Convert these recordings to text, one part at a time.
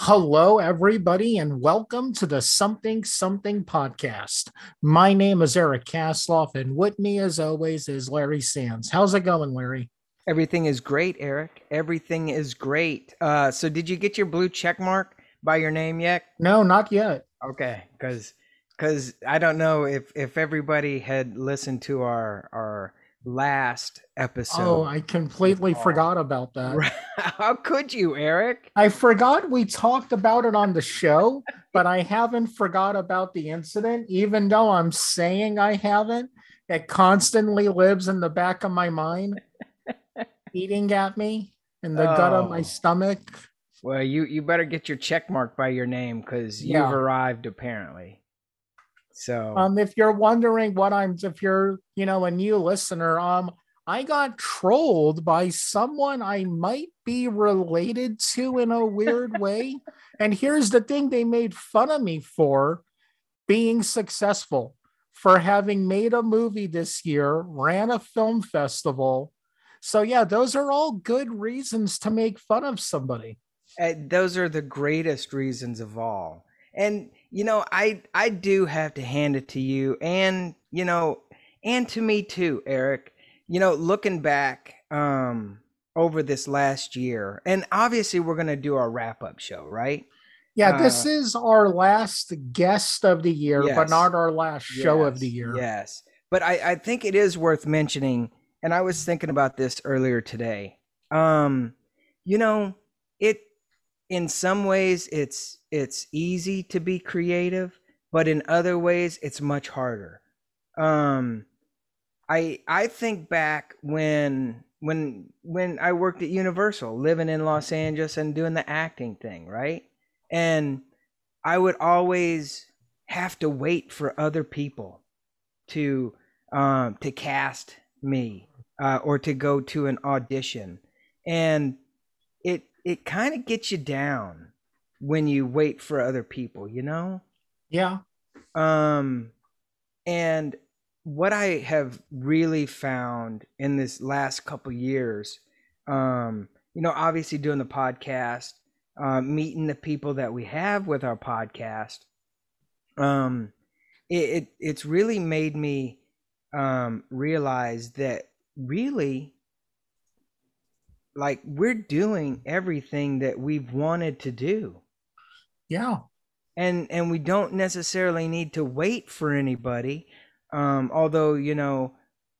Hello, everybody, and welcome to the Something Something podcast. My name is Eric Kasloff, and with me, as always, is Larry Sands. How's it going, Larry? Everything is great, Eric. Everything is great. Uh, so, did you get your blue check mark by your name yet? No, not yet. Okay, because because I don't know if if everybody had listened to our our last oh, episode. Oh, I completely oh. forgot about that. How could you, Eric? I forgot we talked about it on the show, but I haven't forgot about the incident, even though I'm saying I haven't. It constantly lives in the back of my mind, eating at me in the oh. gut of my oh. stomach. Well, you you better get your check mark by your name because you've arrived apparently. So, um, if you're wondering what I'm, if you're, you know, a new listener, um, I got trolled by someone I might be related to in a weird way. And here's the thing they made fun of me for being successful, for having made a movie this year, ran a film festival. So, yeah, those are all good reasons to make fun of somebody. Uh, those are the greatest reasons of all. And you know, I I do have to hand it to you, and you know, and to me too, Eric. You know, looking back um, over this last year, and obviously we're gonna do our wrap up show, right? Yeah, this uh, is our last guest of the year, yes, but not our last show yes, of the year. Yes, but I, I think it is worth mentioning, and I was thinking about this earlier today. Um, you know, it in some ways it's it's easy to be creative but in other ways it's much harder. Um i i think back when when when i worked at universal living in los angeles and doing the acting thing right? And i would always have to wait for other people to um to cast me uh, or to go to an audition. And it it kind of gets you down when you wait for other people, you know? Yeah. Um and what I have really found in this last couple years, um, you know, obviously doing the podcast, um, meeting the people that we have with our podcast, um, it, it it's really made me um, realize that really like we're doing everything that we've wanted to do yeah. And and we don't necessarily need to wait for anybody um although you know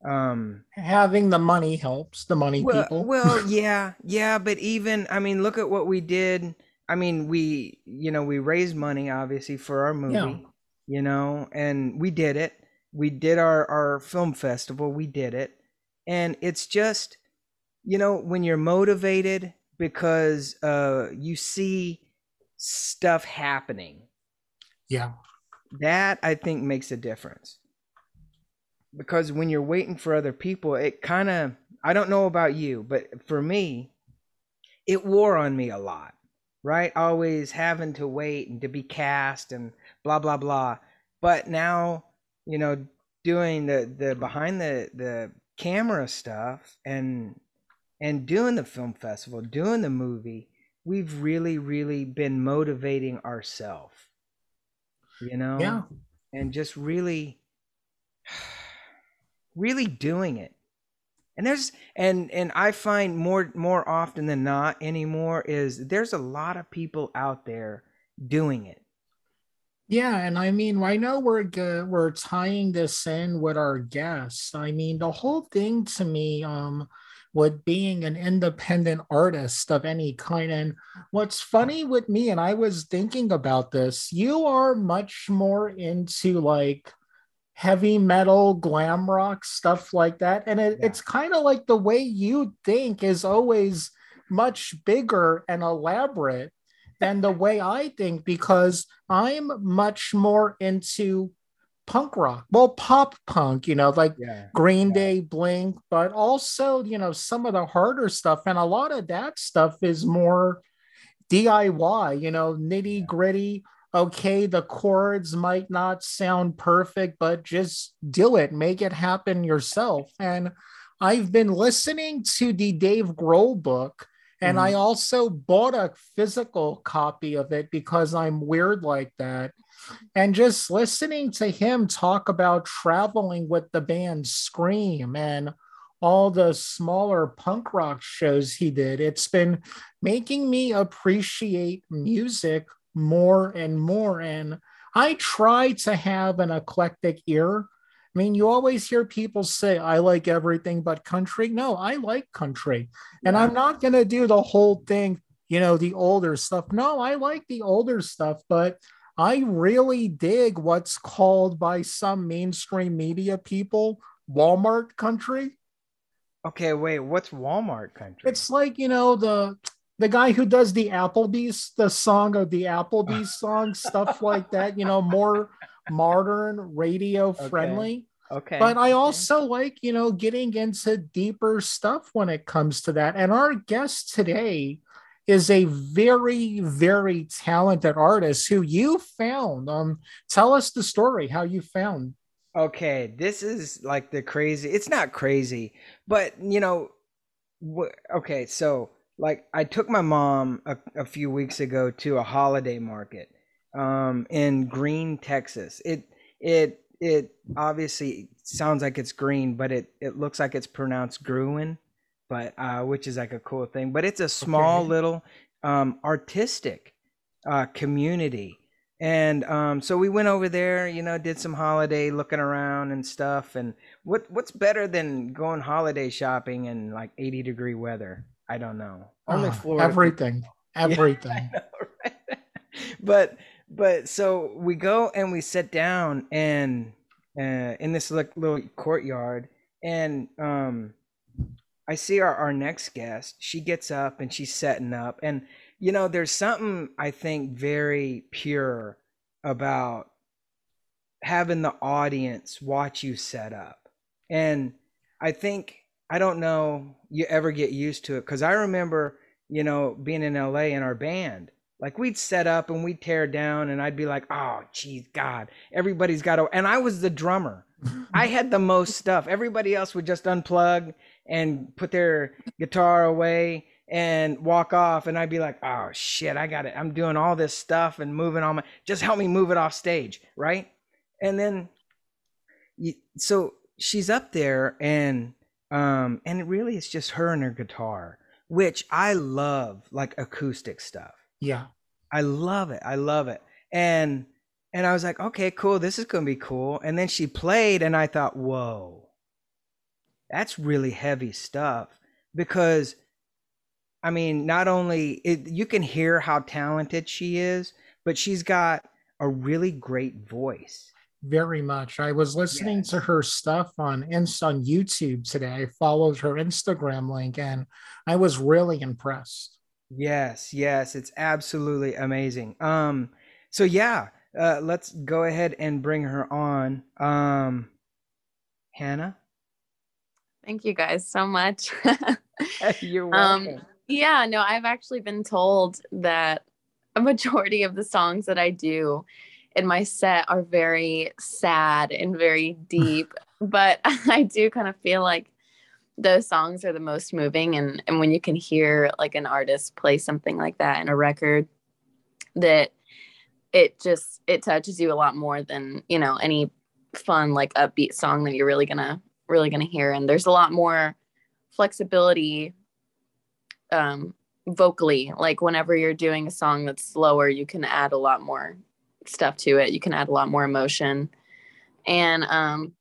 um having the money helps the money well, people. well yeah yeah but even i mean look at what we did. I mean we you know we raised money obviously for our movie yeah. you know and we did it. We did our our film festival. We did it. And it's just you know, when you're motivated because uh, you see stuff happening. Yeah. That I think makes a difference. Because when you're waiting for other people, it kind of, I don't know about you, but for me, it wore on me a lot, right? Always having to wait and to be cast and blah, blah, blah. But now, you know, doing the, the behind the, the camera stuff and and doing the film festival, doing the movie, we've really, really been motivating ourselves, you know? Yeah. And just really, really doing it. And there's and and I find more more often than not anymore is there's a lot of people out there doing it. Yeah, and I mean, I know we're good, we're tying this in with our guests. I mean, the whole thing to me, um, with being an independent artist of any kind. And what's funny with me, and I was thinking about this, you are much more into like heavy metal, glam rock, stuff like that. And it, yeah. it's kind of like the way you think is always much bigger and elaborate than the way I think because I'm much more into punk rock, well, pop punk, you know, like yeah, Green yeah. Day, Blink, but also, you know, some of the harder stuff. And a lot of that stuff is more DIY, you know, nitty gritty. Okay, the chords might not sound perfect, but just do it, make it happen yourself. And I've been listening to the Dave Grohl book, And mm-hmm. I also bought a physical copy of it because I'm weird like that. And just listening to him talk about traveling with the band Scream and all the smaller punk rock shows he did, it's been making me appreciate music more and more. And I try to have an eclectic ear. I mean, you always hear people say, I like everything but country. No, I like country. Yeah. And I'm not going to do the whole thing, you know, the older stuff. No, I like the older stuff, but I really dig what's called by some mainstream media people Walmart country. Okay, wait, what's Walmart country? It's like, you know, the the guy who does the Applebee's, the song of the Applebee's song, stuff like that, you know, more modern radio friendly. Okay. okay. But I also okay. like, you know, getting into deeper stuff when it comes to that. And our guest today is a very, very talented artist who you found. Um, tell us the story, how you found. Okay, this is like the crazy. It's not crazy, but you know, wh- okay, so like I took my mom a, a few weeks ago to a holiday market um, in Gruene, Texas. It it it obviously sounds like it's green, but it it looks like it's pronounced Gruen, but uh, which is like a cool thing. But it's a small okay. little um, artistic uh, community. And um, so we went over there, you know, did some holiday looking around and stuff. And what what's better than going holiday shopping in like 80 degree weather? I don't know. Only oh, Florida. Everything. People. Everything. Yeah, know, right? but but so we go and we sit down and uh, in this little courtyard and um I see our, our next guest. She gets up and she's setting up. And, you know, there's something I think very pure about having the audience watch you set up. And I think I don't know you ever get used to it because I remember, you know, being in LA in our band. Like we'd set up and we'd tear down, and I'd be like, "Oh, geez, God, everybody's got to." And I was the drummer. I had the most stuff. Everybody else would just unplug and put their guitar away and walk off, and I'd be like, "Oh shit, I got it. I'm doing all this stuff and moving all my. Just help me move it off stage, right?" And then, so she's up there, and um, and it really it's just her and her guitar, which I love, like acoustic stuff. Yeah. I love it. I love it. And and I was like, okay, cool, this is gonna be cool. And then she played, and I thought, whoa, that's really heavy stuff. Because I mean, not only it, you can hear how talented she is, but she's got a really great voice very much. I was listening yes. to her stuff on on YouTube today. I followed her Instagram link and I was really impressed. Yes, yes, it's absolutely amazing. Um so yeah, uh let's go ahead and bring her on. Um Hannah? Thank you guys so much. You're um, welcome. Um, yeah, no, I've actually been told that a majority of the songs that I do in my set are very sad and very deep. but I do kind of feel like those songs are the most moving and and when you can hear like an artist play something like that in a record that it just it touches you a lot more than you know any fun like upbeat song that you're really gonna really gonna hear and there's a lot more flexibility um vocally like whenever you're doing a song that's slower you can add a lot more stuff to it. You can add a lot more emotion. And um,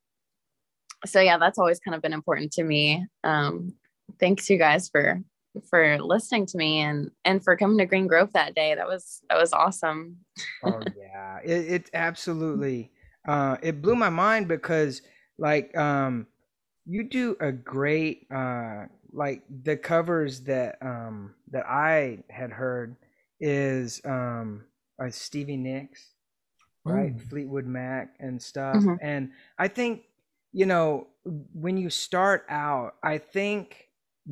so yeah, that's always kind of been important to me. Um, thanks you guys for for listening to me and and for coming to Gruene Grove that day. That was that was awesome. oh yeah, it, it absolutely uh, it blew my mind because like um, you do a great uh, like the covers that um, that I had heard is um, uh, Stevie Nicks right? Mm. Fleetwood Mac and stuff. Mm-hmm. And I think, you know, when you start out, I think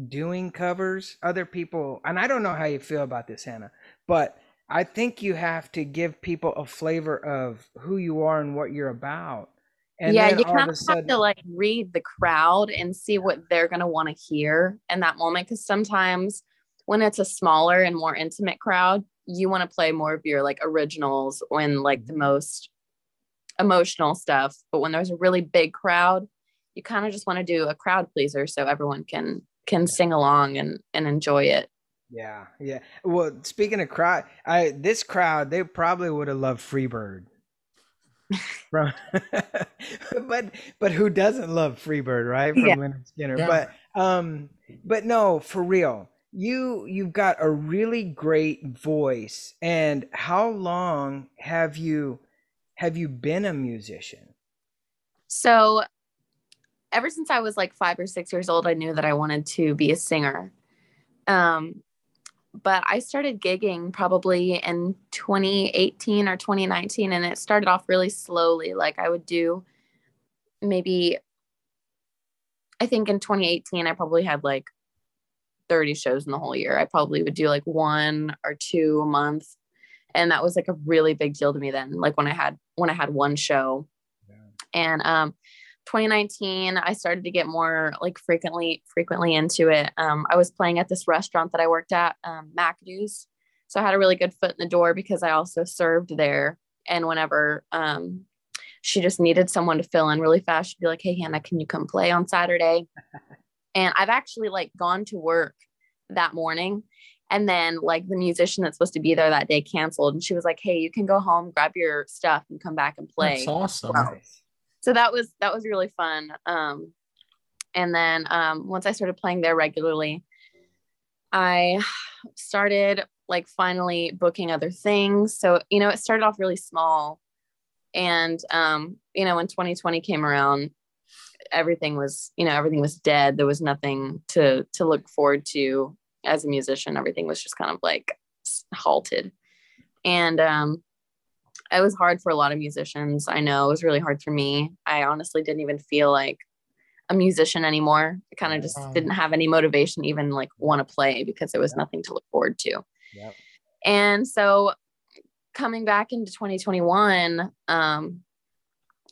doing covers, other people, and I don't know how you feel about this, Hannah, but I think you have to give people a flavor of who you are and what you're about. And yeah, you kind of sudden... have to like read the crowd and see what they're going to want to hear in that moment. Because sometimes when it's a smaller and more intimate crowd, you want to play more of your like originals when like the mm-hmm. most emotional stuff. But when there's a really big crowd, you kind of just want to do a crowd pleaser so everyone can can sing along and and enjoy it. Yeah, yeah. Well, speaking of crowd, I this crowd they probably would have loved Freebird. From, but but who doesn't love Freebird, right? From Yeah. Lynyrd Skynyrd. Yeah. But um, but no, for real, you you've got a really great voice. And how long have you have you been a musician? So ever since I was like five or six years old, I knew that I wanted to be a singer. Um, but I started gigging probably in 2018 or 2019, and it started off really slowly. Like I would do maybe, I think in 2018, I probably had like 30 shows in the whole year. I probably would do like one or two a month. And that was like a really big deal to me then. Like when I had when I had one show. And um 2019 I started to get more like frequently frequently into it. Um I was playing at this restaurant that I worked at, um McAdoo's. So I had a really good foot in the door because I also served there. And whenever um she just needed someone to fill in really fast, she'd be like, Hey Hannah, can you come play on Saturday? and I've actually like gone to work that morning and then like the musician that's supposed to be there that day canceled and she was like hey you can go home grab your stuff and come back and play That's awesome. Nice. So that was that was really fun. Um and then um once i started playing there regularly i started like finally booking other things. So you know it started off really small and um you know when 2020 came around everything was you know everything was dead. There was nothing to to look forward to as a musician. Everything was just kind of like halted. And um it was hard for a lot of musicians i know it was really hard for me i honestly didn't even feel like a musician anymore i kind of just Wow. didn't have any motivation even like want to play because there was Yeah. nothing to look forward to Yep. and so coming back into 2021 um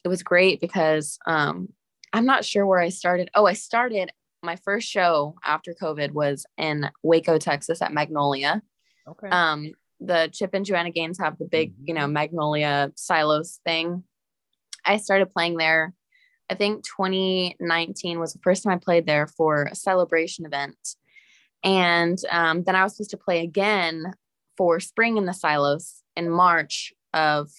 it was great because um i'm not sure where i started oh i started my first show after covid was in waco texas at magnolia Okay. um the chip and joanna gaines have the big you know magnolia silos thing. I started playing there. I think 2019 was the first time i played there for a celebration event. And um, then i was supposed to play again for spring in the silos in march of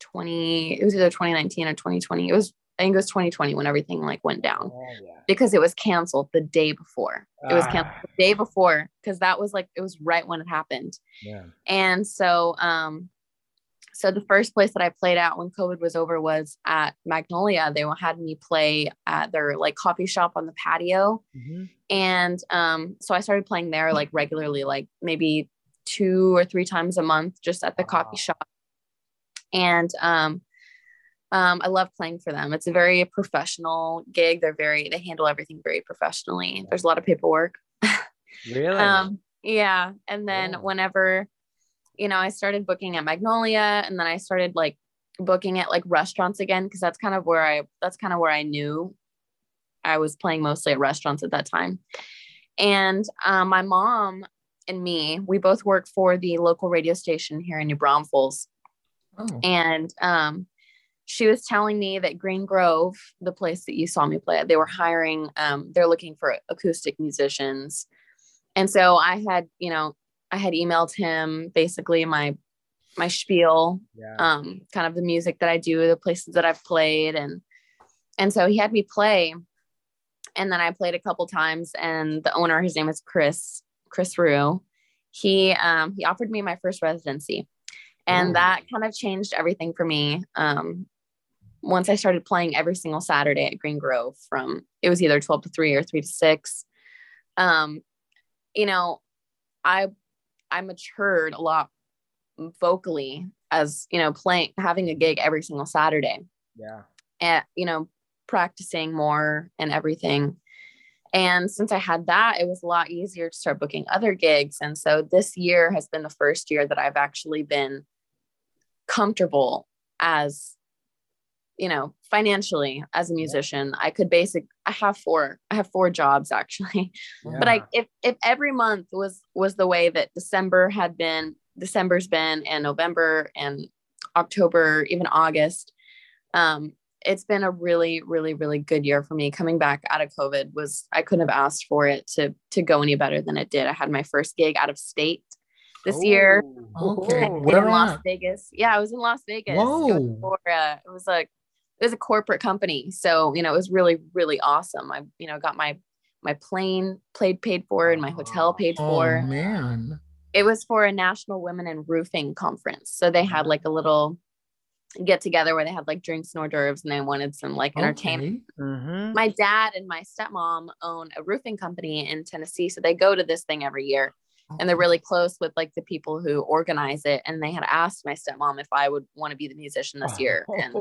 20 it was either 2019 or 2020 it was i think it was 2020 when everything like went down. Oh yeah. Because it was canceled the day before it was canceled Ah, the day before because that was like it was right when it happened yeah. and so um so the first place that I played at when COVID was over was at Magnolia. They had me play at their like coffee shop on the patio. Mhm. And um so I started playing there like regularly, like maybe two or three times a month just at the Wow. coffee shop. And um um, I love playing for them. It's a very professional gig. They're very, they handle everything very professionally. There's a lot of paperwork. Really? Um, yeah. And then Yeah. whenever, you know, I started booking at Magnolia and then I started like booking at like restaurants again, because that's kind of where I that's kind of where I knew I was playing mostly at restaurants at that time. And um, my mom and me, we both work for the local radio station here in New Braunfels. Oh, And um, she was telling me that Gruene Grove, the place that you saw me play at, they were hiring, um, they're looking for acoustic musicians. And so I had, you know, I had emailed him basically my my spiel, yeah. um, kind of the music that I do, the places that I've played, and and so he had me play, and then I played a couple times, and the owner, his name is Chris Chris Rue, he um, he offered me my first residency, and Ooh. that kind of changed everything for me. Um, once I started playing every single Saturday at Gruene Grove, from it was either twelve to three or three to six. Um, you know, I I matured a lot vocally as you know playing having a gig every single Saturday yeah. and you know practicing more and everything and since i had that it was a lot easier to start booking other gigs and so this year has been the first year that i've actually been comfortable as you know, financially as a musician, I could basic I have four I have four jobs actually. Yeah. But I if if every month was was the way that December had been, December's been and November and October, even August, um, it's been a really, really, really good year for me. Coming back out of COVID was I couldn't have asked for it to to go any better than it did. I had my first gig out of state this year Okay. Oh, in Where Las at? Vegas. Yeah, I was in Las Vegas. Whoa. for uh, it was like it was a corporate company, so you know it was really really awesome. I you know got my my plane played paid for and my hotel paid Oh for. man. It was for a National Women in Roofing conference, so they had like a little get together where they had like drinks and hors d'oeuvres, and they wanted some like entertainment Okay. Mhm. my dad and my stepmom own a roofing company in Tennessee. So they go to this thing every year and they're really close with like the people who organize it. And they had asked my stepmom if I would want to be the musician this year. And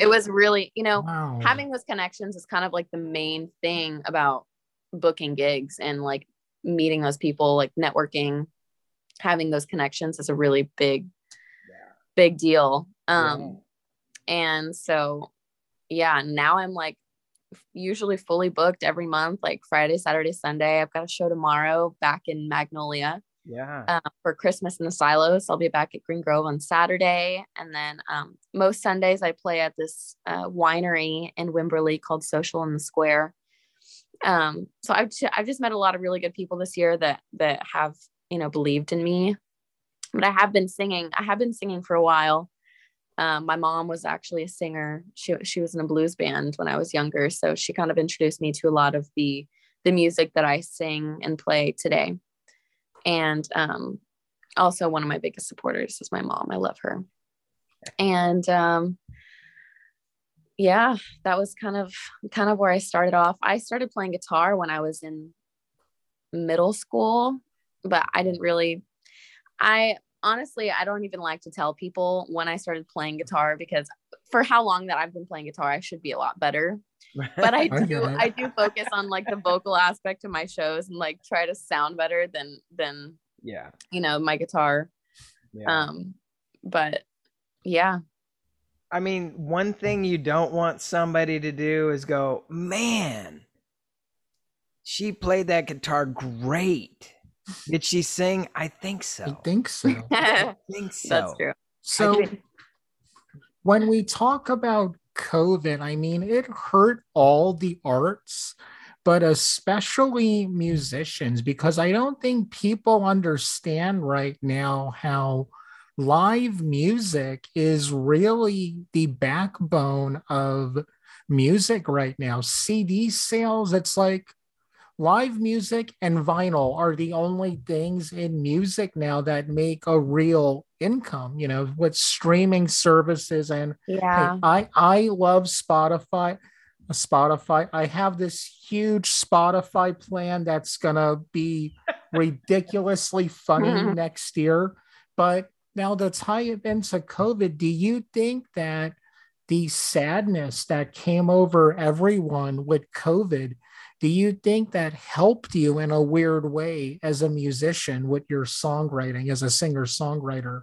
it was really, you know, Wow. having those connections is kind of like the main thing about booking gigs and like meeting those people, like networking, having those connections is a really big, big deal. Um, and so, yeah, now I'm like usually fully booked every month, like Friday, Saturday, Sunday. I've got a show tomorrow back in Magnolia yeah. uh, for Christmas in the Silos. I'll be back at Gruene Grove on Saturday. And then um, most Sundays I play at this uh, winery in Wimberley called Social in the Square. Um, so I've, ju- I've just met a lot of really good people this year that, that have, you know, believed in me, but I have been singing, I have been singing for a while. Um, my mom was actually a singer. She, she was in a blues band when I was younger. So she kind of introduced me to a lot of the, the music that I sing and play today and um, also one of my biggest supporters is my mom i love her and um, yeah that was kind of kind of where i started off i started playing guitar when i was in middle school but i didn't really i honestly i don't even like to tell people when i started playing guitar because for how long that i've been playing guitar i should be a lot better but I do. I do focus on like the vocal aspect of my shows and like try to sound better than than yeah. you know my guitar. Yeah. Um but yeah. I mean, one thing you don't want somebody to do is go, man, she played that guitar great. Did she sing? I think so. I think so. I think so. That's true. So did- when we talk about COVID, I mean, it hurt all the arts, but especially musicians, because I don't think people understand right now how live music is really the backbone of music right now. CD sales, it's like live music and vinyl are the only things in music now that make a real income, you know, with streaming services and Hey, Yeah. I I love Spotify. Uh, Spotify. I have this huge Spotify plan that's gonna be ridiculously funny mm-hmm. next year. But now to tie it into COVID, do you think that the sadness that came over everyone with COVID, do you think that helped you in a weird way as a musician with your songwriting, as a singer songwriter?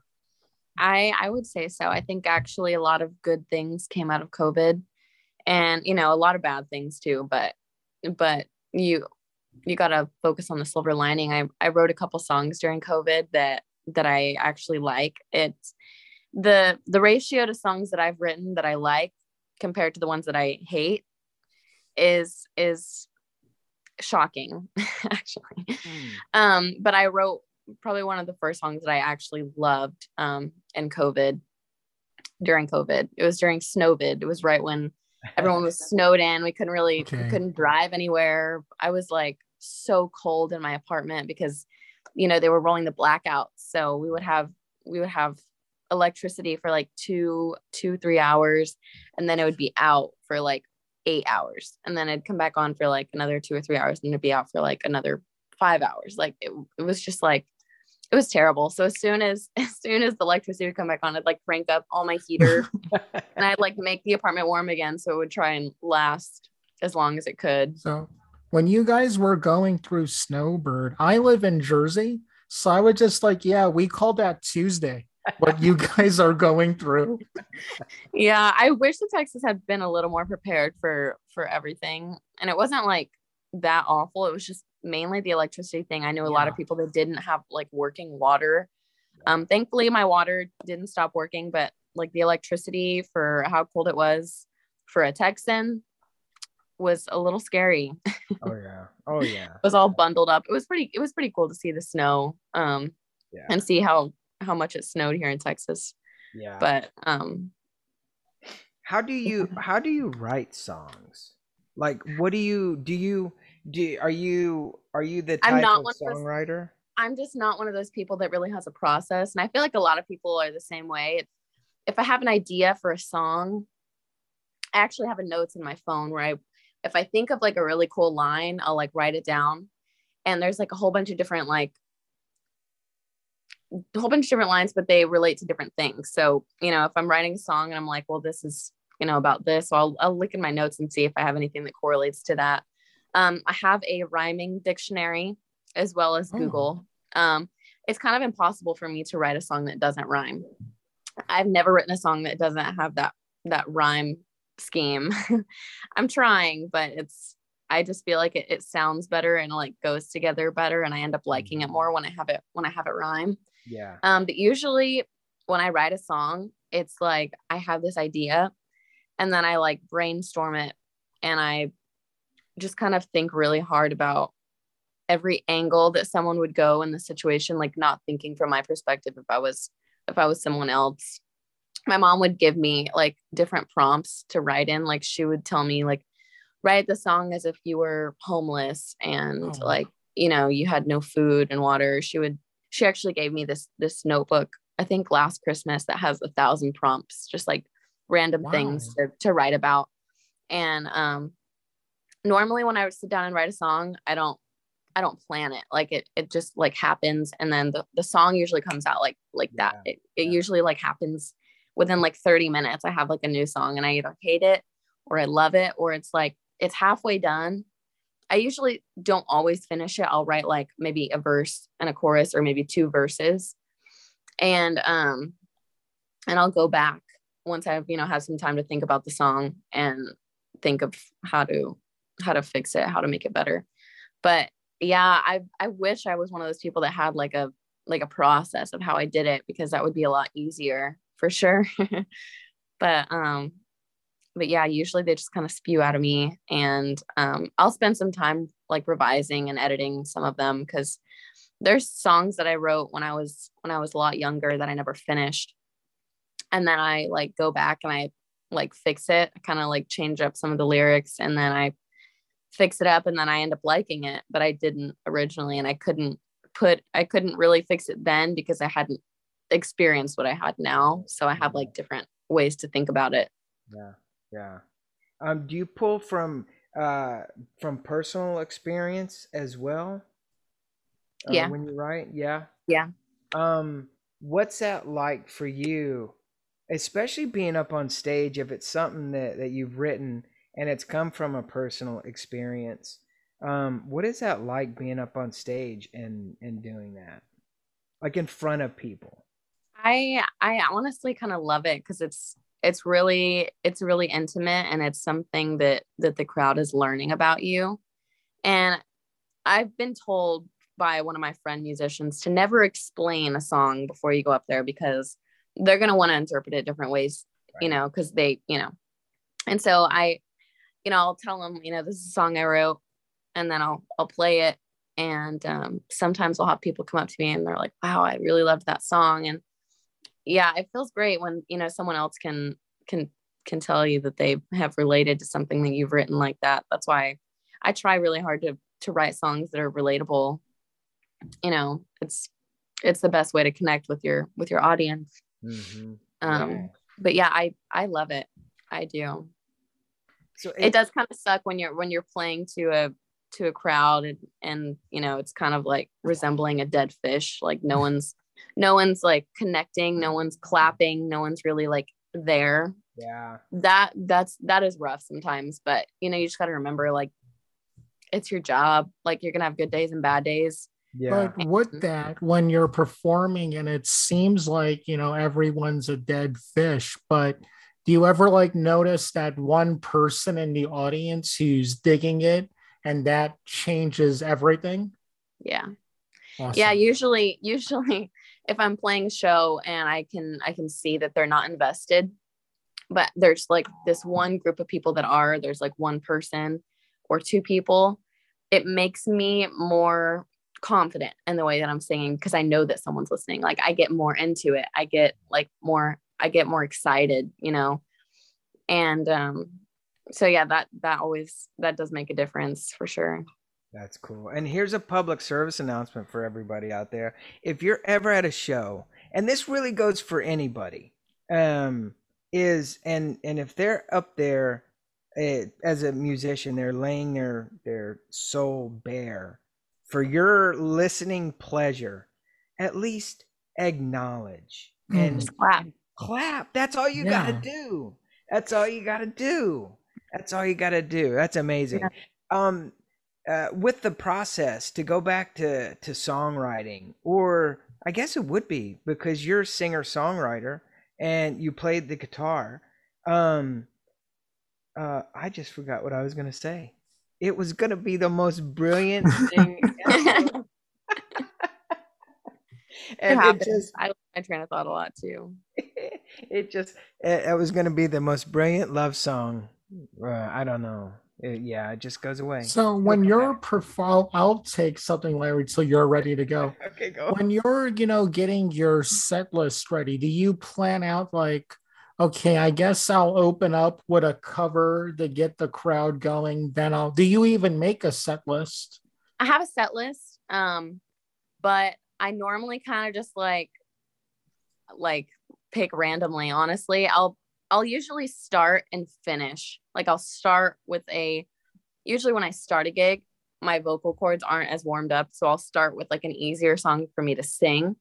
I I would say so. I think actually a lot of good things came out of COVID and you know a lot of bad things too, but but you you got to focus on the silver lining. I I wrote a couple songs during COVID that that I actually like. It's the the ratio to songs that I've written that I like compared to the ones that I hate is is shocking actually. Hmm. Um, but I wrote probably one of the first songs that I actually loved um, in COVID during COVID. It was during Snowvid. It was right when everyone was snowed in. We couldn't really we couldn't drive anywhere. I was like so cold in my apartment because you know they were rolling the blackouts. So we would have we would have electricity for like two two three hours and then it would be out for like eight hours and then it'd come back on for like another two or three hours and it'd be out for like another five hours like it, it was just like it was terrible so as soon as as soon as the electricity would come back on i'd like crank up all my heater and i'd like make the apartment warm again so it would try and last as long as it could So when you guys were going through Snowvid, I live in Jersey. So I would just like, yeah, we call that Tuesday. What you guys are going through. Yeah, I wish the Texas had been a little more prepared for for everything. And it wasn't like that awful. It was just mainly the electricity thing. I knew a lot of people that didn't have like working water. Um thankfully my water didn't stop working, but like the electricity for how cold it was for a Texan was a little scary. Oh yeah. Oh yeah. it was all bundled up. It was pretty it was pretty cool to see the snow um Yeah. and see how how much it snowed here in Texas. Yeah. But um how do you how do you write songs? Like what do you do you do are you are you the I'm type not of one of those- songwriter? I'm just not one of those people that really has a process. And I feel like a lot of people are the same way. If, if I have an idea for a song, I actually have a notes in my phone where I, if I think of like a really cool line, I'll like write it down. And there's like a whole bunch of different, like, a whole bunch of different lines, but they relate to different things. So, you know, if I'm writing a song and I'm like, well, this is, you know, about this, so I'll, I'll look in my notes and see if I have anything that correlates to that. Um, I have a rhyming dictionary as well as Oh. Google. Um, it's kind of impossible for me to write a song that doesn't rhyme. I've never written a song that doesn't have that that rhyme scheme. I'm trying, but it's I just feel like it, it sounds better and like goes together better and I end up liking it more when I have it when I have it rhyme. Yeah. Um, but usually when I write a song, it's like I have this idea and then I like brainstorm it and I just kind of think really hard about every angle that someone would go in the situation, like not thinking from my perspective if I was if I was someone else. My mom would give me like different prompts to write in. Like she would tell me like write the song as if you were homeless and Oh. like you know you had no food and water. She would she actually gave me this this notebook i think last christmas that has a thousand prompts just like random things to, to write about. And um normally when i would sit down and write a song i don't i don't plan it. Like it it just like happens. And then the, the song usually comes out like like that. Yeah, it, it yeah. usually like happens within like 30 minutes. I have like a new song and i either hate it or i love it or it's like it's halfway done I usually don't always finish it. I'll write like maybe a verse and a chorus or maybe two verses. And um and I'll go back once I've, you know, had some time to think about the song and think of how to how to fix it, how to make it better. But yeah, I I wish I was one of those people that had like a like a process of how I did it because that would be a lot easier for sure. but um but yeah, usually they just kind of spew out of me and um, I'll spend some time like revising and editing some of them because there's songs that I wrote when I was when I was a lot younger that I never finished. And then I like go back and I like fix it, kind of like change up some of the lyrics and then I fix it up and then I end up liking it, but I didn't originally and I couldn't put I couldn't really fix it then because I hadn't experienced what I had now. So I have like different ways to think about it. Yeah. Yeah. Um, do you pull from uh from personal experience as well? Uh, Yeah. When you write, yeah. Yeah. Um, what's that like for you, especially being up on stage? If it's something that that you've written and it's come from a personal experience, um, what is that like being up on stage and and doing that, like in front of people? I I honestly kind of love it because it's it's really it's really intimate and it's something that that the crowd is learning about you. And I've been told by one of my friend musicians to never explain a song before you go up there because they're going to want to interpret it different ways, you know, because they, you know. And so I, you know, I'll tell them, you know, this is a song I wrote and then I'll I'll play it and um, sometimes I'll have people come up to me and they're like, "Wow, I really loved that song." And yeah, it feels great when you know someone else can can can tell you that they have related to something that you've written like that. That's why I try really hard to to write songs that are relatable. You know, it's it's the best way to connect with your with your audience. Mm-hmm. Um, But yeah, I I love it. I do So it does kind of suck when you're when you're playing to a to a crowd and and you know it's kind of like resembling a dead fish like no one's no one's like connecting no mm. one's clapping no one's really like there Yeah. that that's that is rough sometimes but you know you just got to remember like it's your job like you're gonna have good days and bad days Yeah. But with mm-hmm. that, when you're performing and it seems like, you know, everyone's a dead fish, but do you ever like notice that one person in the audience who's digging it and that changes everything? Yeah. Awesome. Yeah, usually usually if I'm playing a show and I can I can see that they're not invested, but there's like this one group of people that are, there's like one person or two people, it makes me more confident in the way that I'm singing because I know that someone's listening. Like I get more into it. I get like more I get more excited, you know. And um so yeah, that that always that does make a difference for sure. That's cool. And here's a public service announcement for everybody out there. If you're ever at a show, and this really goes for anybody, um, is and and if they're up there uh, as a musician, they're laying their their soul bare for your listening pleasure. At least acknowledge and Mm. Clap. clap. That's all you gotta do. That's all you gotta do. That's all you gotta do. That's amazing. Yeah. Um, uh, with the process to go back to to songwriting, or I guess it would be because you're a singer songwriter and you played the guitar. Um, uh, I just forgot what I was gonna say. It was gonna be the most brilliant thing ever. It and it happens. just I I train of thought a lot too. it just it, it was going to be the most brilliant love song uh, i don't know It- yeah it just goes away So when you're profile, I'll take something, Larry, till you're ready to go. okay go When you're, you know, getting your set list ready, do you plan out like, okay, I guess I'll open up with a cover to get the crowd going. Then I'll. Do you even make a set list? I have a set list, um, but I normally kind of just like like pick randomly. Honestly, I'll I'll usually start and finish. Like I'll start with a usually when I start a gig, my vocal cords aren't as warmed up, so I'll start with like an easier song for me to sing.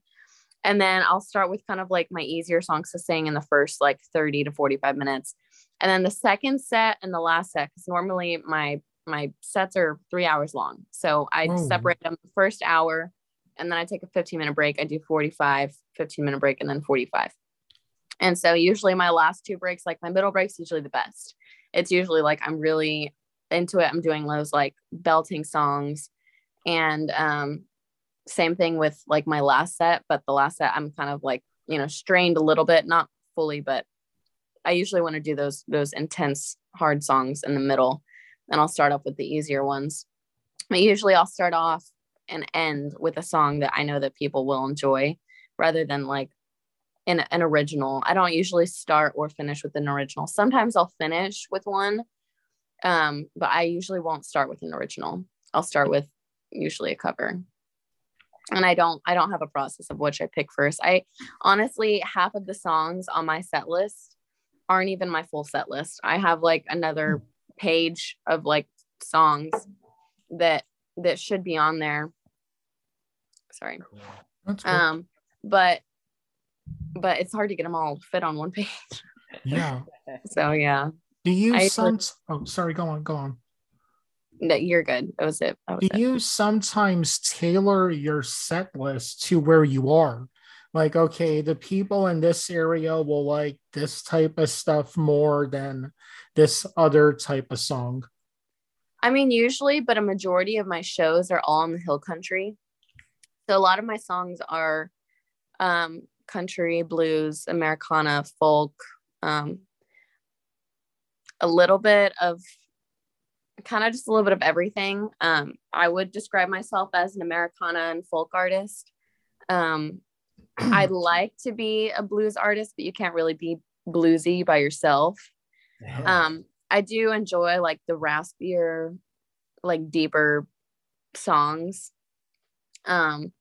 And then I'll start with kind of like my easier songs to sing in the first like 30 to 45 minutes. And then the second set and the last set, because normally my my sets are three hours long. So I Oh. separate them the first hour and then I take a 15 minute break. I do 45, 15 minute break, and then 45. And so usually my last two breaks, like my middle break's usually the best. It's usually like I'm really into it. I'm doing those like belting songs. And um same thing with like my last set, but the last set I'm kind of like, you know, strained a little bit, not fully, but I usually want to do those those intense hard songs in the middle. And I'll start off with the easier ones. But usually I'll start off and end with a song that I know that people will enjoy rather than like an, an original. I don't usually start or finish with an original. Sometimes I'll finish with one, um, but I usually won't start with an original. I'll start with usually a cover. And I don't I don't have a process of which I pick first. I honestly half of the songs on my set list aren't even my full set list. I have like another page of like songs that that should be on there. Sorry. Um, but but it's hard to get them all fit on one page. yeah. So yeah, Do you I- some? Oh, sorry. Go on. Go on. no, you're good. That was it. That was Do it. you sometimes tailor your set list to where you are? Like, okay, the people in this area will like this type of stuff more than this other type of song. I mean, usually, but a majority of my shows are all in the hill country. So a lot of my songs are um, country, blues, Americana, folk, um, a little bit of kind of just a little bit of everything. Um, I would describe myself as an Americana and folk artist. Um, I'd like to be a blues artist, but you can't really be bluesy by yourself. Um, I do enjoy like the raspier, like deeper songs. Um,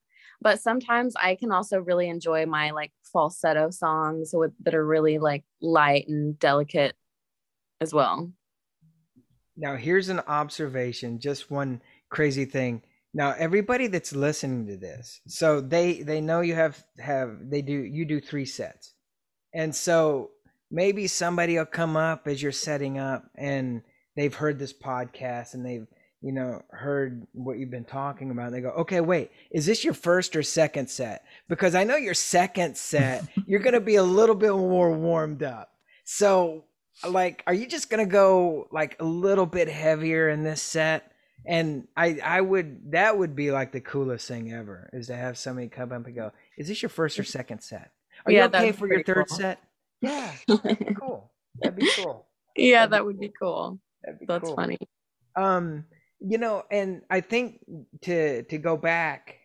but sometimes I can also really enjoy my like falsetto songs with that are really like light and delicate as well. Now, here's an observation, just one crazy thing. Now, everybody that's listening to this, so they they know you have have they do you do three sets, and so maybe somebody will come up as you're setting up, and they've heard this podcast, and they've you know, heard what you've been talking about, they go, okay, wait, is this your first or second set? Because I know your second set, you're going to be a little bit more warmed up. So, like, are you just going to go like a little bit heavier in this set? And I, I would, that would be like the coolest thing ever is to have somebody come up and go, is this your first or second set? Are yeah, you okay for your third cool. set? Yeah, cool. That'd be cool. Yeah, That'd that would be cool. Be That's cool. funny. Um, you know and i think to to go back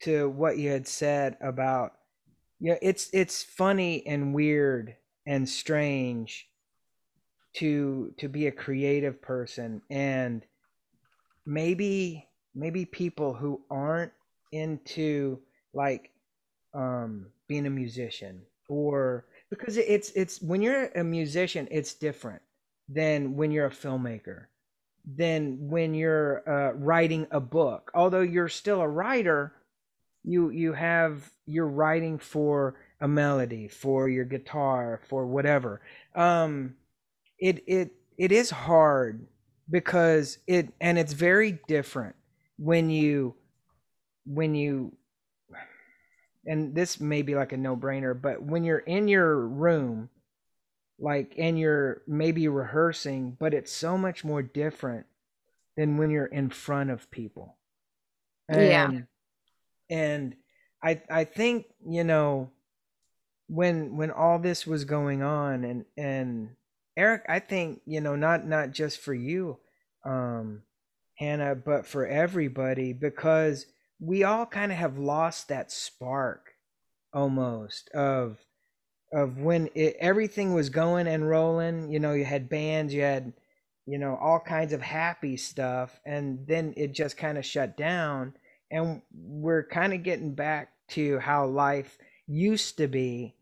to what you had said about you know, it's it's funny and weird and strange to to be a creative person and maybe maybe people who aren't into like um being a musician or because it's it's when you're a musician it's different than when you're a filmmaker than when you're uh, writing a book. Although you're still a writer, you you have you're writing for a melody, for your guitar, for whatever. Um, it it it is hard because it and it's very different when you when you and this may be like a no-brainer but when you're in your room like and you're maybe rehearsing but it's so much more different than when you're in front of people. And, yeah. And i i think you know when when all this was going on and and eric i think you know not not just for you um hannah but for everybody because we all kind of have lost that spark almost of of when it, everything was going and rolling. You know, you had bands, you had, you know, all kinds of happy stuff, and then it just kind of shut down. And we're kind of getting back to how life used to be,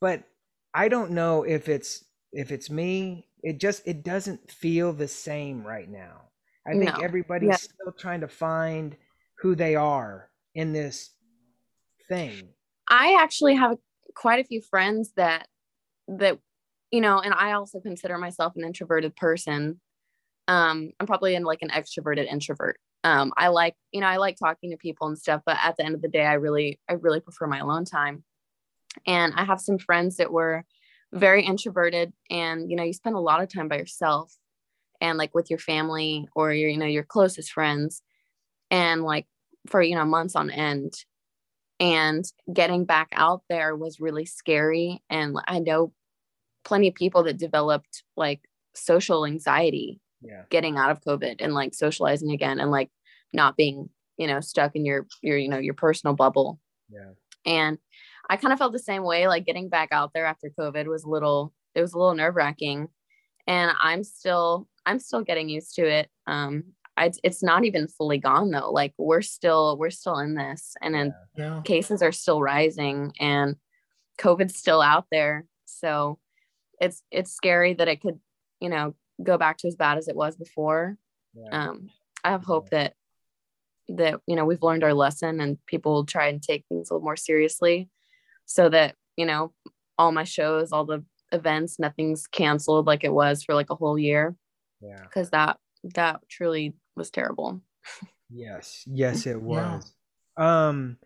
but I don't know if it's if it's me. It just it doesn't feel the same right now. I think no. everybody's yeah. still trying to find who they are in this thing. I actually have quite a few friends that that you know and i also consider myself an introverted person. Um i'm probably in like an extroverted introvert. Um i like you know i like talking to people and stuff but at the end of the day i really i really prefer my alone time. And i have some friends that were very introverted and you know you spend a lot of time by yourself and like with your family or your you know your closest friends and like for you know months on end and getting back out there was really scary. And i know plenty of people that developed like social anxiety yeah. getting out of covid and like socializing again and like not being you know stuck in your your you know your personal bubble. Yeah. And i kind of felt the same way like getting back out there after covid was a little it was a little nerve wracking and i'm still i'm still getting used to it. Um I, it's not even fully gone though. Like we're still we're still in this, and then yeah. cases are still rising, and COVID's still out there. So it's it's scary that it could, you know, go back to as bad as it was before. Yeah. Um, I have hope that that you know we've learned our lesson and people will try and take things a little more seriously, so that you know all my shows, all the events, nothing's canceled like it was for like a whole year. Yeah. Because that that truly was terrible. yes, yes, it was. Yeah. Um,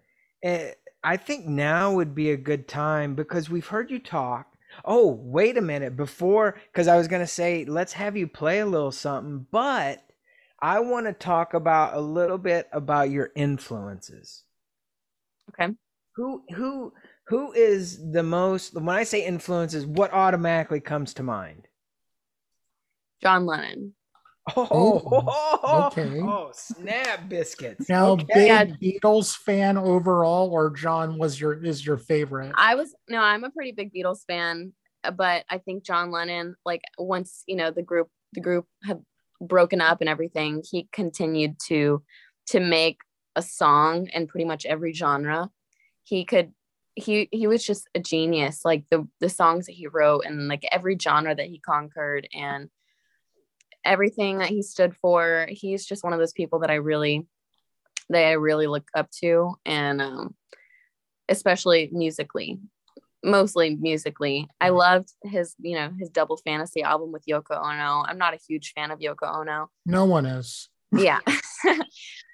eh, I think now would be a good time because we've heard you talk. Oh, wait a minute before, because I was gonna say let's have you play a little something, but I want to talk about a little bit about your influences. Okay. Who who who is the most when I say influences, what automatically comes to mind? John Lennon. Oh, oh, okay. Oh, snap biscuits. Now, okay. big yeah. Beatles fan overall, or John was your is your favorite? I was no, I'm a pretty big Beatles fan, but I think John Lennon, like once you know the group, the group had broken up and everything, he continued to to make a song in pretty much every genre. He could he he was just a genius. Like the the songs that he wrote and like every genre that he conquered and everything that he stood for. He's just one of those people that I really that I really look up to and um, especially musically mostly musically i loved his you know his double fantasy album with yoko ono i'm not a huge fan of yoko ono no one is yeah.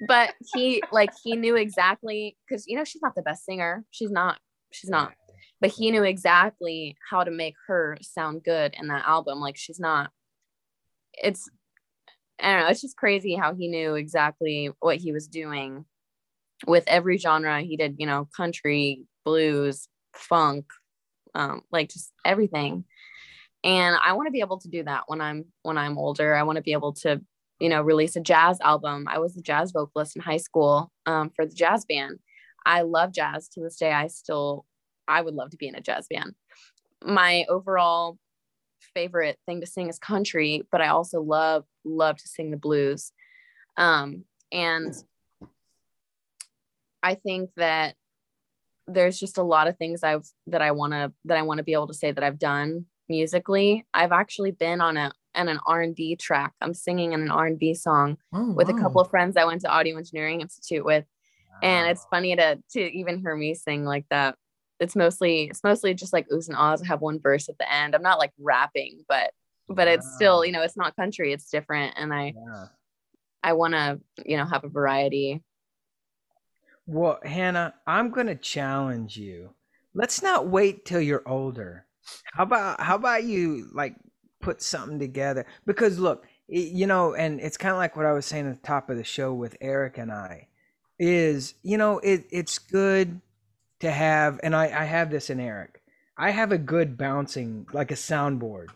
but he like he knew exactly because you know she's not the best singer. She's not. She's not. But he knew exactly how to make her sound good in that album. Like she's not. It's I don't know. It's just crazy how he knew exactly what he was doing with every genre. He did, you know, country, blues, funk, um, like just everything. And I want to be able to do that when I'm when I'm older. I want to be able to, you know, release a jazz album. I was a jazz vocalist in high school um, for the jazz band. I love jazz to this day. I still, I would love to be in a jazz band. My overall favorite thing to sing is country, but I also love love to sing the blues. Um, and I think that there's just a lot of things I've that I want to that I want to be able to say that I've done musically. I've actually been on a on an R&B track. I'm singing in an R&B song oh, with wow. a couple of friends I went to Audio Engineering Institute with. Wow. And it's funny to to even hear me sing like that it's mostly it's mostly just like oohs and ahs. I have one verse at the end. I'm not like rapping, but but it's still you ah. know it's not country. It's different, and I yeah. I want to you know have a variety. Well, Hannah, I'm gonna challenge you. Let's not wait till you're older. How about how about you like put something together? Because look, you know, and it's kind of like what I was saying at the top of the show with Eric and I is, you know, it it's good to have, and I, I have this in Eric. I have a good bouncing, like a soundboard,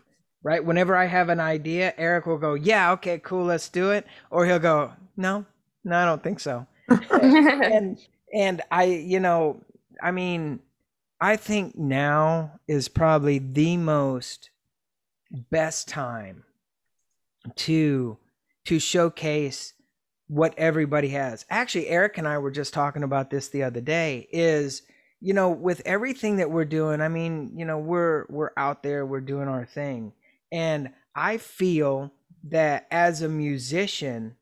right? Whenever I have an idea, Eric will go, "Yeah, okay, cool, let's do it," or he'll go, "No, no, I don't think so." and and I, you know, I mean, I think now is probably the most best time to to showcase what everybody has. Actually, Eric and I were just talking about this the other day is you know, with everything that we're doing, I mean, you know, we're we're out there, we're doing our thing. And I feel that as a musician,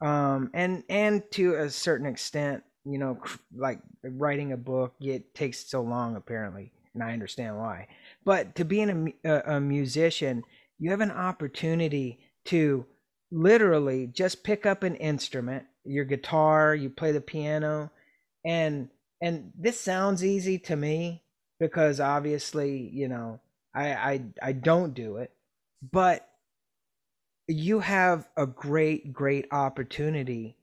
um, and and to a certain extent, you know, like writing a book, it takes so long apparently, and I understand why. But to being a, a musician, you have an opportunity to literally just pick up an instrument, your guitar, you play the piano, and and this sounds easy to me because obviously, you know, I I I don't do it, but you have a great great opportunity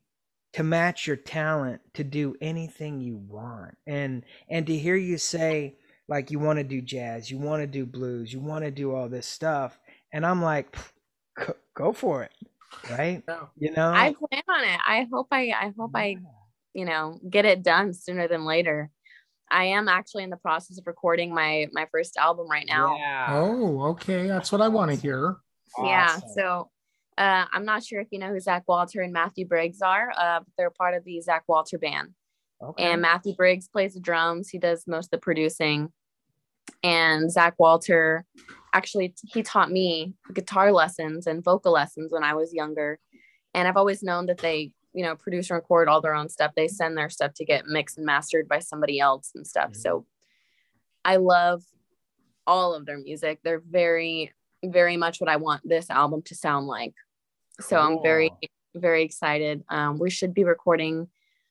to match your talent to do anything you want. And and to hear you say like you want to do jazz, you want to do blues, you want to do all this stuff, and I'm like go for it. Right? You know. I plan on it. I hope I I hope yeah. I you know get it done sooner than later. I am actually in the process of recording my my first album right now. Yeah. oh okay. That's what i want to hear. Awesome. yeah so uh, i'm not sure if you know who zach walter and matthew briggs are uh, they're part of the zach walter band. Okay. and matthew briggs plays the drums. He does most of the producing. And zach walter actually he taught me guitar lessons and vocal lessons when i was younger. And i've always known that they you know produce and record all their own stuff. They send their stuff to get mixed and mastered by somebody else and stuff. Mm-hmm. so i love all of their music. They're very very much what i want this album to sound like. So cool. i'm very very excited. Um, we should be recording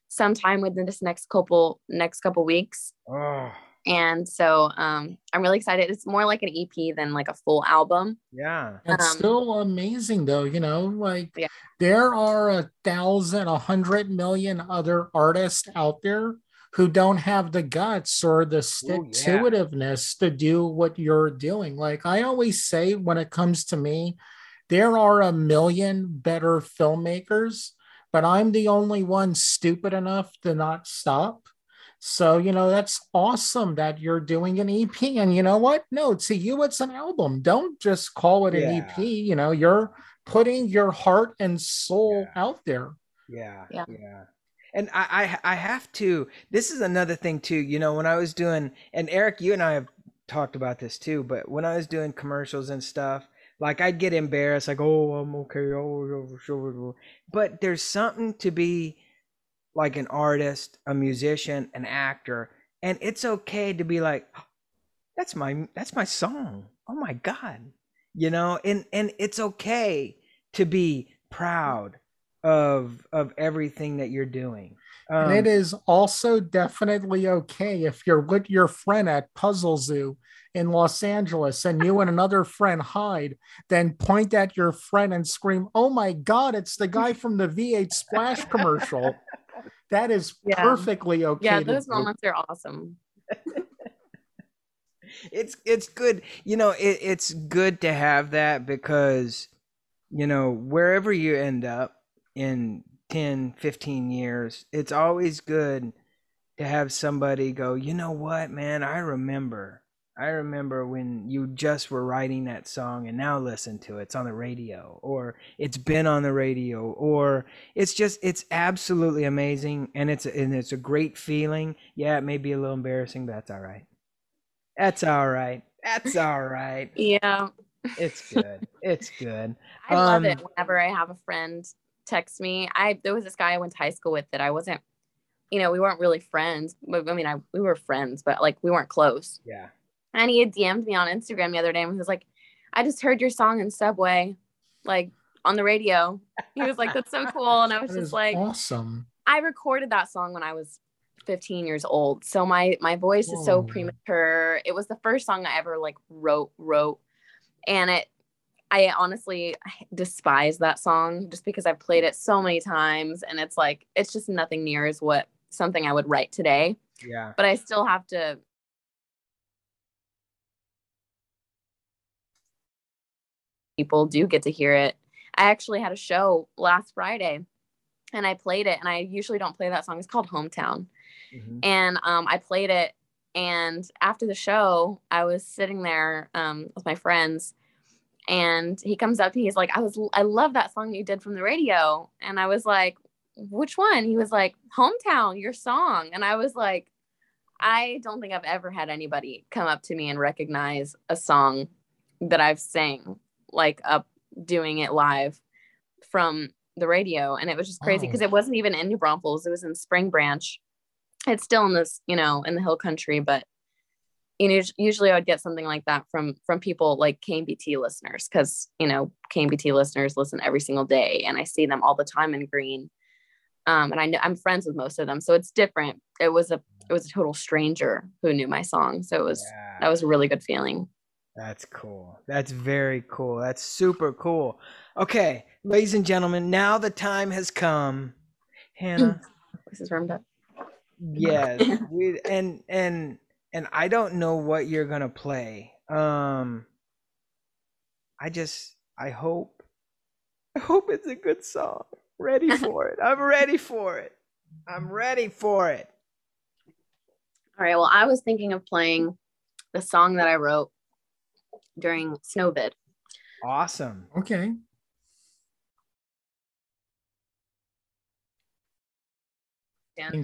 sometime within this next couple next couple weeks. Oh and so um, I'm really excited. It's more like an EP than like a full album. Yeah, it's um, still amazing though. You know, like yeah. there are a thousand, a hundred million other artists out there who don't have the guts or the stick to itiveness to do what you're doing. Like I always say, when it comes to me, there are a million better filmmakers, but I'm the only one stupid enough to not stop so, you know, that's awesome that you're doing an EP. And you know what? No, to you, it's an album. Don't just call it an yeah. EP. You know, you're putting your heart and soul yeah. out there. Yeah. Yeah. yeah. And I, I I have to this is another thing too, you know, when I was doing and Eric, you and I have talked about this too, but when I was doing commercials and stuff, like I'd get embarrassed, like, oh, I'm okay, oh, sure. But there's something to be like an artist, a musician, an actor, and it's okay to be like, that's my that's my song. Oh my god. You know, and and it's okay to be proud of of everything that you're doing. Um, and it is also definitely okay if you're with your friend at Puzzle Zoo in Los Angeles and you and another friend hide, then point at your friend and scream, Oh my God, it's the guy from the V8 Splash commercial. That is yeah. perfectly okay. Yeah, those moments are awesome. it's it's good. You know, it, it's good to have that because, you know, wherever you end up in 10, 15 years, it's always good to have somebody go, you know what, man, I remember I remember when you just were writing that song and now listen to it. It's on the radio or it's been on the radio or it's just it's absolutely amazing and it's and it's a great feeling. Yeah, it may be a little embarrassing, but that's all right. That's all right. That's all right. yeah. It's good. It's good. I um, love it whenever I have a friend text me. I there was this guy I went to high school with that I wasn't you know, we weren't really friends. I mean, I we were friends, but like we weren't close. Yeah and he had DM'd me on Instagram the other day and he was like, I just heard your song in Subway, like on the radio. He was like, That's so cool. And I was that just like, Awesome. I recorded that song when I was 15 years old. So my my voice Whoa. is so oh. premature. It was the first song I ever like wrote, wrote. And it I honestly despise that song just because I've played it so many times and it's like it's just nothing near as what something I would write today. Yeah. But I still have to people do get to hear it. I actually had a show last Friday and I played it and I usually don't play that song. It's called Hometown. Mm-hmm. And um, I played it and after the show, I was sitting there um, with my friends and he comes up to me he's like I was I love that song you did from the radio and I was like which one? He was like Hometown, your song. And I was like I don't think I've ever had anybody come up to me and recognize a song that I've sang like up doing it live from the radio. And it was just crazy because oh. it wasn't even in New Braunfels. It was in Spring Branch. It's still in this you know in the hill country but you know usually I would get something like that from from people like KNBT listeners because you know KNBT listeners listen every single day and I see them all the time in Gruene. Um, and I know I'm friends with most of them so it's different. It was a it was a total stranger who knew my song so it was yeah. that was a really good feeling that's cool. That's very cool. That's super cool. Okay, ladies and gentlemen, now the time has come. Hannah. this is warmed up. Yes. we, and and and I don't know what you're gonna play. Um I just I hope I hope it's a good song. Ready for it. I'm ready for it. I'm ready for it. All right. Well, I was thinking of playing the song that I wrote during Snowvid. Awesome. Okay.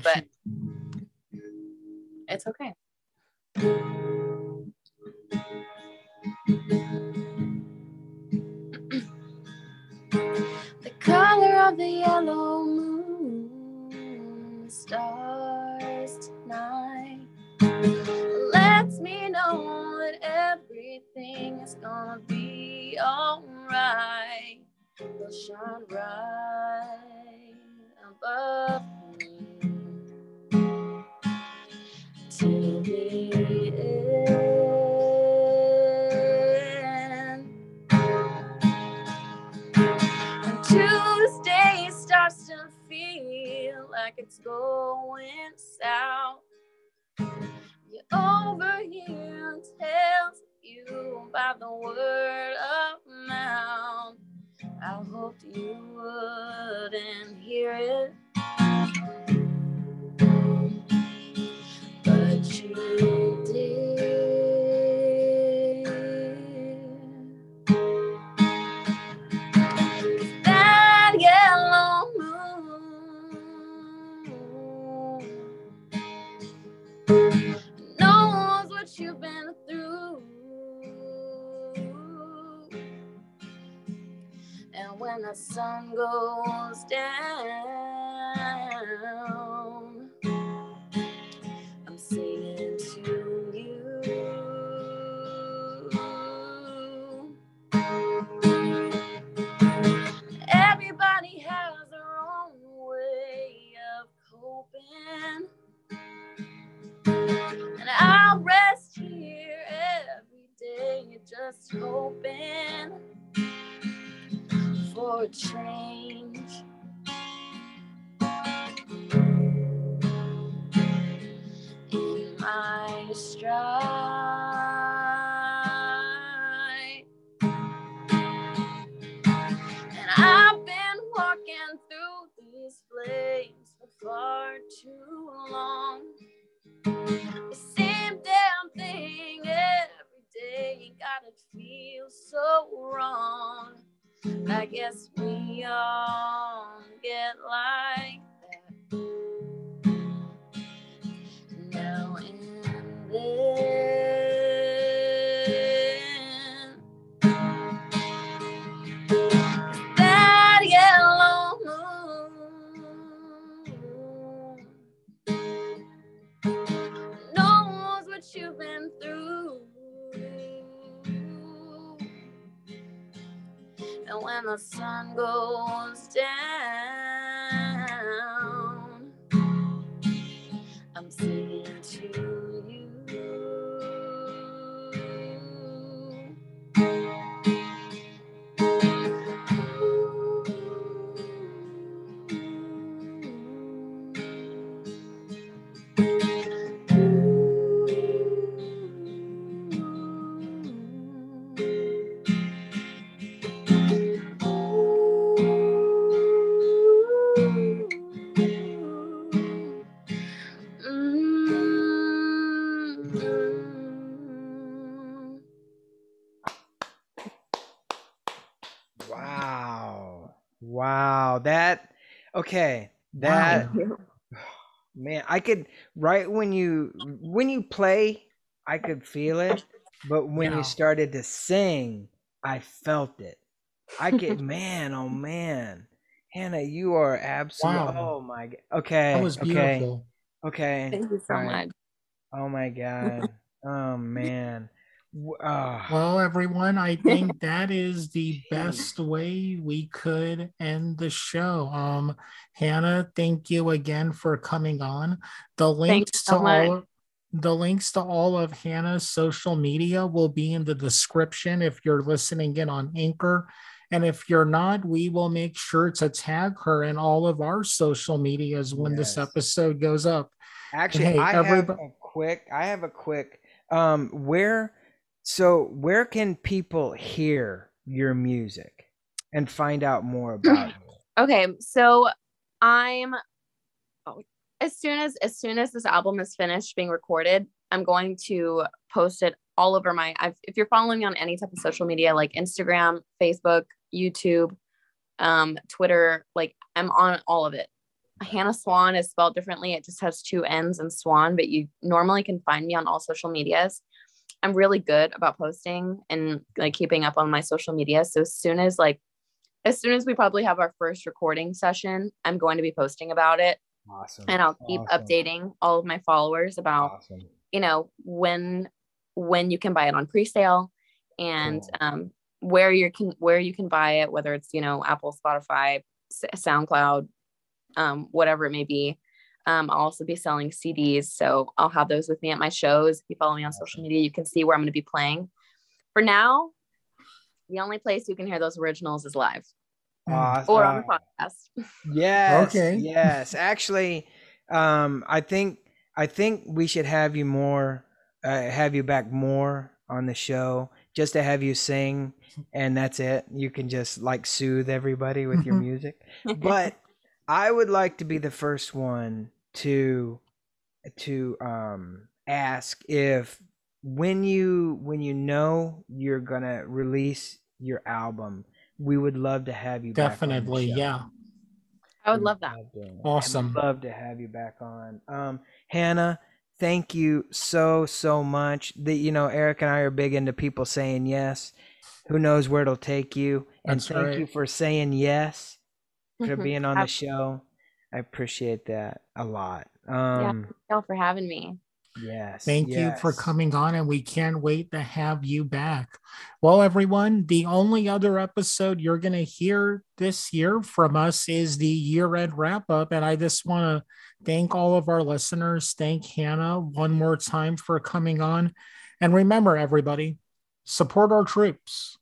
but it's okay. the color of the yellow moon stars tonight lets me know that everything is gonna be alright. They'll shine right above me till the end. And Tuesday starts to feel like it's going south. You overhear tells you by the word of mouth. I hoped you wouldn't hear it. But you did. That yellow moon knows what you've been the sun goes down. I'm singing to you. Everybody has their own way of coping. And I'll rest here every day just hoping for change. In my stride. And I've been walking through these flames for far too I guess we all get like the sun goes down, I could right when you when you play, I could feel it, but when Yeah. you started to sing, I felt it. I get man, oh man. Hannah, you are absolutely Wow. oh my god. Okay. That was beautiful. Okay. Thank you so All right. much. Oh my god. Oh man. W- ah. Well, everyone, I think that is the best way we could end the show. Um, Hannah, thank you again for coming on. The links so to much. all the links to all of Hannah's social media will be in the description if you're listening in on Anchor. And if you're not, we will make sure to tag her in all of our social medias when this episode goes up. Actually, hey, I have a quick. I have a quick. Um, where? So where can people hear your music and find out more about you? Okay, so I'm oh, as soon as as soon as this album is finished being recorded, I'm going to post it all over my I've, if you're following me on any type of social media like Instagram, Facebook, YouTube, um, Twitter, like I'm on all of it. Hannah Swan is spelled differently. It just has two N's and Swan, but you normally can find me on all social medias. I'm really good about posting and like keeping up on my social media. So as soon as like as soon as we probably have our first recording session, I'm going to be posting about it Awesome. and I'll keep Awesome. updating all of my followers about, Awesome. you know, when when you can buy it on pre-sale and Cool. um where you can where you can buy it, whether it's, you know, Apple, Spotify, S- SoundCloud, um whatever it may be. Um, I'll also be selling CDs, so I'll have those with me at my shows. If you follow me on social media, you can see where I'm going to be playing. For now, the only place you can hear those originals is live Awesome. or on the podcast. Yes. Okay. Yes. Actually, um, I think I think we should have you more, uh, have you back more on the show, just to have you sing, and that's it. You can just like soothe everybody with your music. But I would like to be the first one to to um ask if when you when you know you're gonna release your album, we would love to have you back on Definitely, show. yeah. I would We'd love that. to. Awesome. I'd love to have you back on. Um, Hannah, thank you so so much. That you know, Eric and I are big into people saying yes. Who knows where it'll take you? And That's thank right. you for saying yes, for Mhm. being on the show. I appreciate that a lot. Um, y'all for having me. yes. Thank you for coming on, and we can't wait to have you back. Well, everyone, the only other episode you're going to hear this year from us is the year end wrap up. And I just want to thank all of our listeners. Thank Hannah one more time for coming on. And remember, everybody, support our troops.